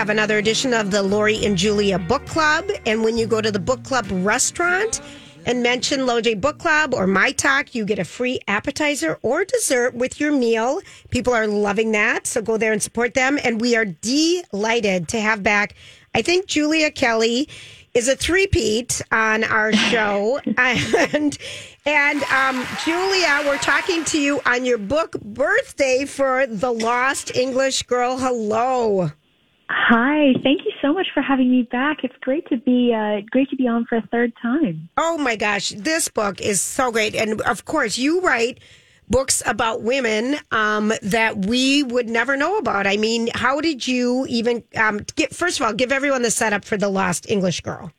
have another edition of the Lori and Julia Book Club. And when you go to the book club restaurant and mention Loj Book Club or My Talk, you get a free appetizer or dessert with your meal. People are loving that. So go there and support them. And we are delighted to have back, I think, Julia Kelly is a three-peat on our show. and and um, Julia, we're talking to you on your book birthday for The Lost English Girl. Hello. Hi, thank you so much for having me back. It's great to be uh, great to be on for a third time. Oh my gosh, this book is so great, and of course, you write books about women um, that we would never know about. I mean, how did you even um, get? First of all, give everyone the setup for the Lost English Girl.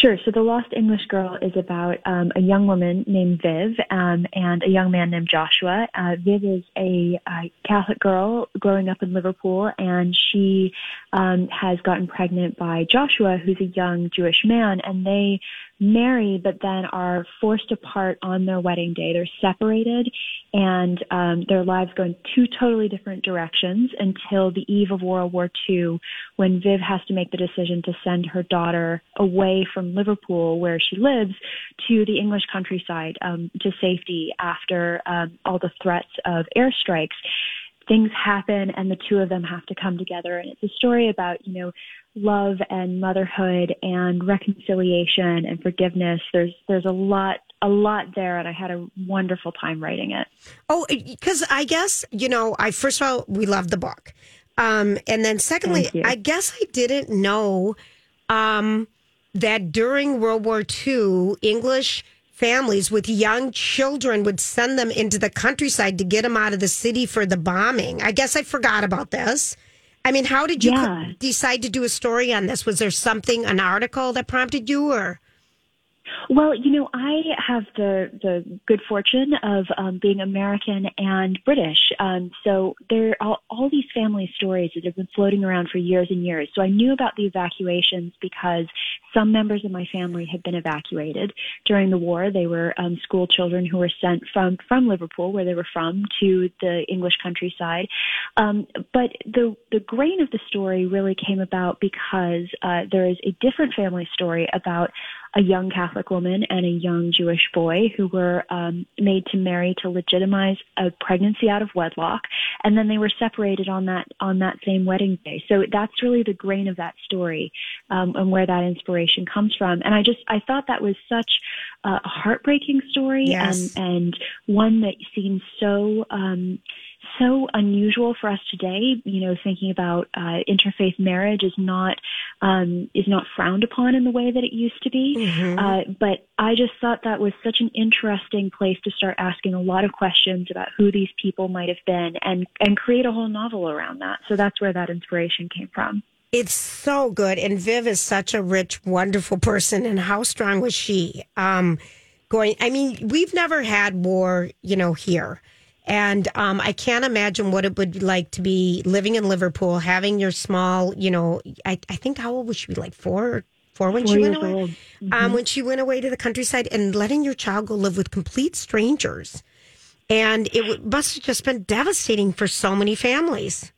Sure. So The Lost English Girl is about um, a young woman named Viv um, and a young man named Joshua. Uh, Viv is a, a Catholic girl growing up in Liverpool, and she um, has gotten pregnant by Joshua, who's a young Jewish man, and they marry, but then are forced apart on their wedding day. They're separated, and um, their lives go in two totally different directions until the eve of World War II, when Viv has to make the decision to send her daughter away from Liverpool, where she lives, to the English countryside um, to safety after um, all the threats of airstrikes things happen and the two of them have to come together and it's a story about you know love and motherhood and reconciliation and forgiveness. There's there's a lot a lot there and I had a wonderful time writing it. Oh, cuz I guess, you know, I first of all we love the book. Um and then secondly, I guess I didn't know um that during World War II, English families with young children would send them into the countryside to get them out of the city for the bombing. I guess I forgot about this. I mean, how did you yeah. decide to do a story on this? Was there something, an article that prompted you, or? Well, you know, I have the the good fortune of um, being American and British, um, so there are all, these family stories that have been floating around for years and years. So I knew about the evacuations because some members of my family had been evacuated during the war. They were um, school children who were sent from from Liverpool, where they were from, to the English countryside. Um, but the the grain of the story really came about because uh, there is a different family story about a young Catholic woman and a young Jewish boy who were um, made to marry to legitimize a pregnancy out of wedlock, and then they were separated on that on that same wedding day. So that's really the grain of that story um, and where that inspiration comes from. And I just I thought that was such a heartbreaking story yes. and and one that seems so. Um, so unusual for us today. You know, thinking about uh, interfaith marriage is not um, is not frowned upon in the way that it used to be. Mm-hmm. Uh, but I just thought that was such an interesting place to start asking a lot of questions about who these people might have been, and and create a whole novel around that. So that's where that inspiration came from. It's so good, and Viv is such a rich, wonderful person. And how strong was she? Um, going, I mean, we've never had war, you know, here. And um, I can't imagine what it would be like to be living in Liverpool, having your small, you know, I, I think how old was she? Like four, four when four she went away. Um, mm-hmm. Um, when she went away to the countryside and letting your child go live with complete strangers, and it must have just been devastating for so many families.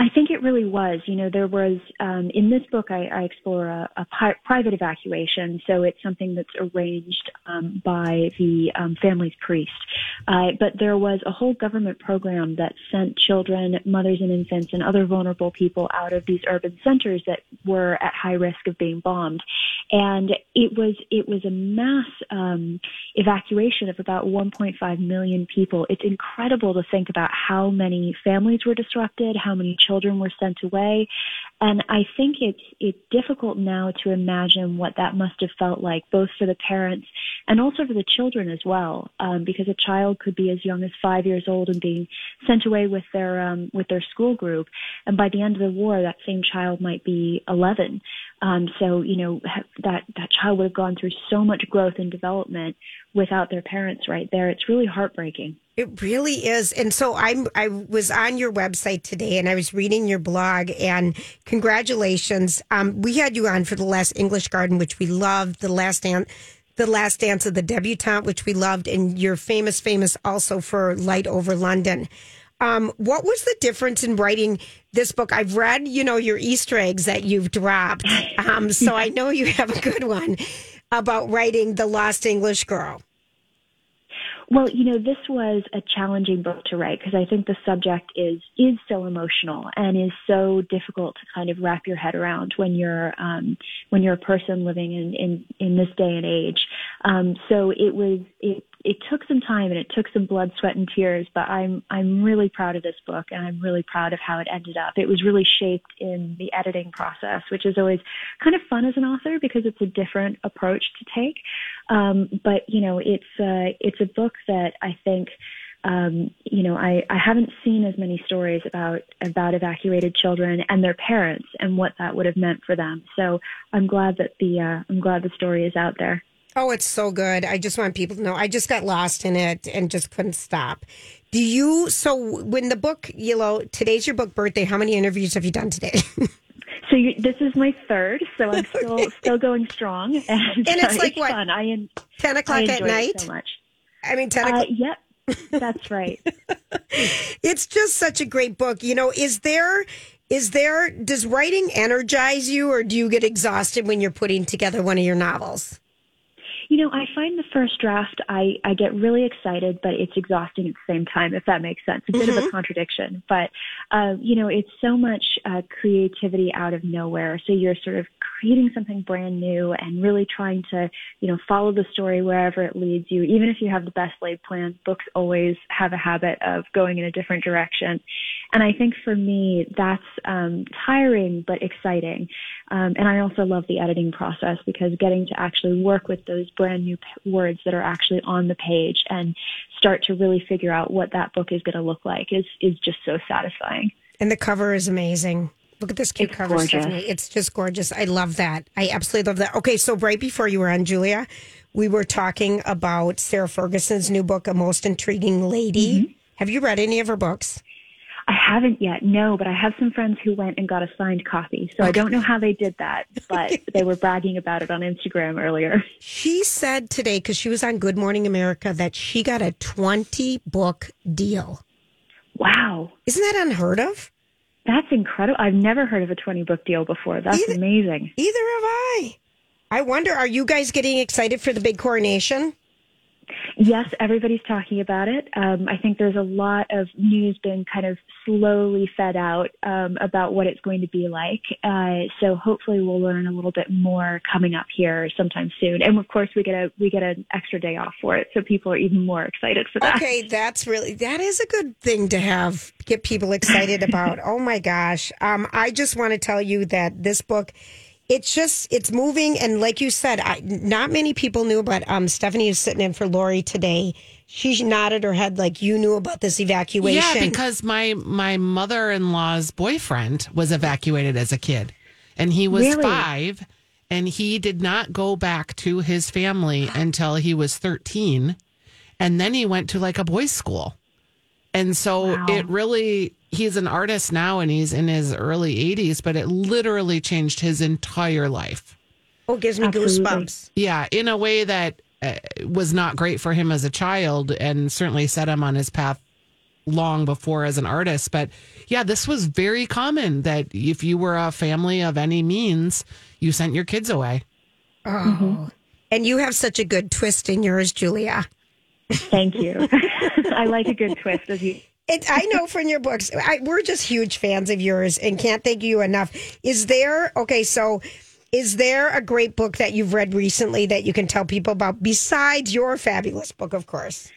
I think it really was. You know, there was um, in this book I, I explore a, a pi- private evacuation, so it's something that's arranged um, by the um, family's priest. Uh, but there was a whole government program that sent children, mothers and infants, and other vulnerable people out of these urban centers that were at high risk of being bombed, and it was it was a mass um, evacuation of about 1.5 million people. It's incredible to think about how many families were disrupted, how many children children were sent away. And I think it's it's difficult now to imagine what that must have felt like, both for the parents and also for the children as well, um, because a child could be as young as five years old and being sent away with their um, with their school group, and by the end of the war, that same child might be 11. Um, so you know that that child would have gone through so much growth and development without their parents right there. It's really heartbreaking. It really is. And so I'm I was on your website today and I was reading your blog and congratulations. Um, we had you on for the last English Garden, which we loved, the last dance the last dance of the debutante, which we loved, and you're famous, famous also for Light Over London. Um, what was the difference in writing this book? I've read, you know, your Easter eggs that you've dropped. Um, so I know you have a good one about writing The Lost English Girl. Well, you know, this was a challenging book to write because I think the subject is is so emotional and is so difficult to kind of wrap your head around when you're um, when you're a person living in in, in this day and age. Um, so it was it it took some time and it took some blood, sweat, and tears, but I'm I'm really proud of this book and I'm really proud of how it ended up. It was really shaped in the editing process, which is always kind of fun as an author because it's a different approach to take. Um, but you know, it's uh, it's a book that I think. Um, you know, I, I haven't seen as many stories about about evacuated children and their parents and what that would have meant for them. So I'm glad that the uh, I'm glad the story is out there. Oh, it's so good. I just want people to know. I just got lost in it and just couldn't stop. Do you? So when the book, you know, today's your book birthday. How many interviews have you done today? so you, this is my third, so I'm still still going strong, and, and it's like it's what fun. I ten o'clock at night. so much. I mean, ten o'clock. Uh, yep. That's right. it's just such a great book. You know, is there is there does writing energize you or do you get exhausted when you're putting together one of your novels? You know, I find the first draft, I, I get really excited, but it's exhausting at the same time, if that makes sense. A bit mm-hmm. of a mm-hmm. contradiction, but, uh, you know, it's so much uh, creativity out of nowhere. So you're sort of creating something brand new and really trying to, you know, follow the story wherever it leads you. Even if you have the best laid plans, books always have a habit of going in a different direction. And I think for me, that's um, tiring but exciting. Um, and I also love the editing process because getting to actually work with those brand new p- words that are actually on the page and start to really figure out what that book is going to look like is is just so satisfying. And the cover is amazing. Look at this cute it's cover, gorgeous. Stephanie. It's just gorgeous. I love that. I absolutely love that. Okay, so right before you were on, Julia, we were talking about Sarah Ferguson's new book, A Most Intriguing Lady. Mm-hmm. Have you read any of her books? I haven't yet, no, but I have some friends who went and got a signed copy. So okay. I don't know how they did that, but they were bragging about it on Instagram earlier. She said today, because she was on Good Morning America, that she got a 20 book deal. Wow. Isn't that unheard of? That's incredible. I've never heard of a 20 book deal before. That's either, amazing. Either have I. I wonder, are you guys getting excited for the big coronation? Yes, everybody's talking about it. Um, I think there's a lot of news being kind of slowly fed out um, about what it's going to be like. Uh, so hopefully we'll learn a little bit more coming up here sometime soon. And of course we get a we get an extra day off for it, so people are even more excited for that. Okay, that's really that is a good thing to have get people excited about. oh my gosh, um, I just want to tell you that this book it's just it's moving and like you said I, not many people knew but um, stephanie is sitting in for lori today she nodded her head like you knew about this evacuation yeah because my my mother-in-law's boyfriend was evacuated as a kid and he was really? five and he did not go back to his family until he was 13 and then he went to like a boys school and so wow. it really he's an artist now and he's in his early 80s, but it literally changed his entire life. Oh, gives me Absolutely. goosebumps. Yeah, in a way that uh, was not great for him as a child and certainly set him on his path long before as an artist. But yeah, this was very common that if you were a family of any means, you sent your kids away. Oh, mm-hmm. and you have such a good twist in yours, Julia. Thank you. I like a good twist, as you it, I know from your books, I, we're just huge fans of yours and can't thank you enough. Is there, okay, so is there a great book that you've read recently that you can tell people about besides your fabulous book, of course?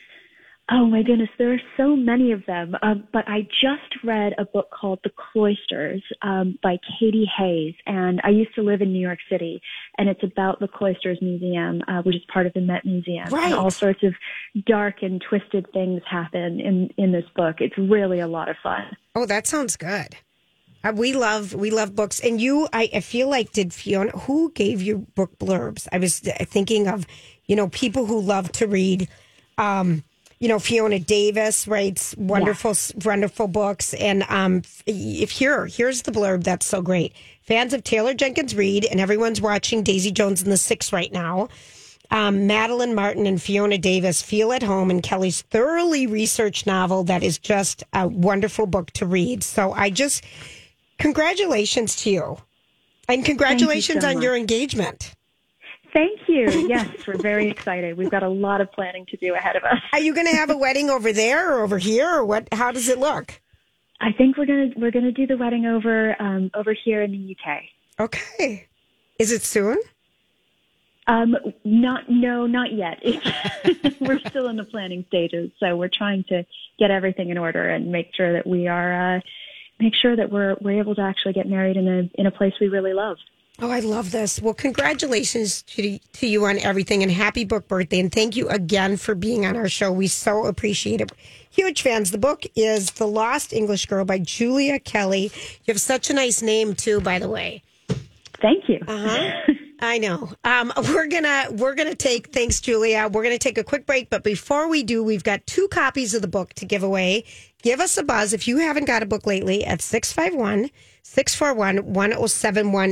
Oh my goodness, there are so many of them. Um, but I just read a book called The Cloisters um, by Katy Hays, and I used to live in New York City, and it's about the Cloisters Museum, uh, which is part of the Met Museum, right. and all sorts of dark and twisted things happen in in this book. It's really a lot of fun. Oh, that sounds good. Uh, we love we love books, and you, I, I feel like did Fiona who gave you book blurbs? I was thinking of, you know, people who love to read. Um, you know, Fiona Davis writes wonderful, yeah. wonderful books. And um, if here, here's the blurb that's so great. Fans of Taylor Jenkins Reid and everyone's watching Daisy Jones and the Six right now. um, Madeline Martin and Fiona Davis feel at home in Kelly's thoroughly researched novel that is just a wonderful book to read. So I just, congratulations to you. And congratulations so on your engagement. Thank you. Yes, we're very excited. We've got a lot of planning to do ahead of us. Are you going to have a wedding over there or over here or what? How does it look? I think we're gonna we're gonna do the wedding over um, over here in the UK. Okay. Is it soon? Um, not no, not yet. We're still in the planning stages, so we're trying to get everything in order and make sure that we are uh, make sure that we're we're able to actually get married in a in a place we really love. Oh, I love this. Well, congratulations to, to you on everything and happy book birthday. And thank you again for being on our show. We so appreciate it. Huge fans. The book is The Lost English Girl by Julia Kelly. You have such a nice name, too, by the way. Thank you. Uh-huh. I know. Um, we're gonna we're gonna take thanks, Julia. We're gonna take a quick break, but before we do, we've got two copies of the book to give away. Give us a buzz if you haven't got a book lately at 651 641 1071.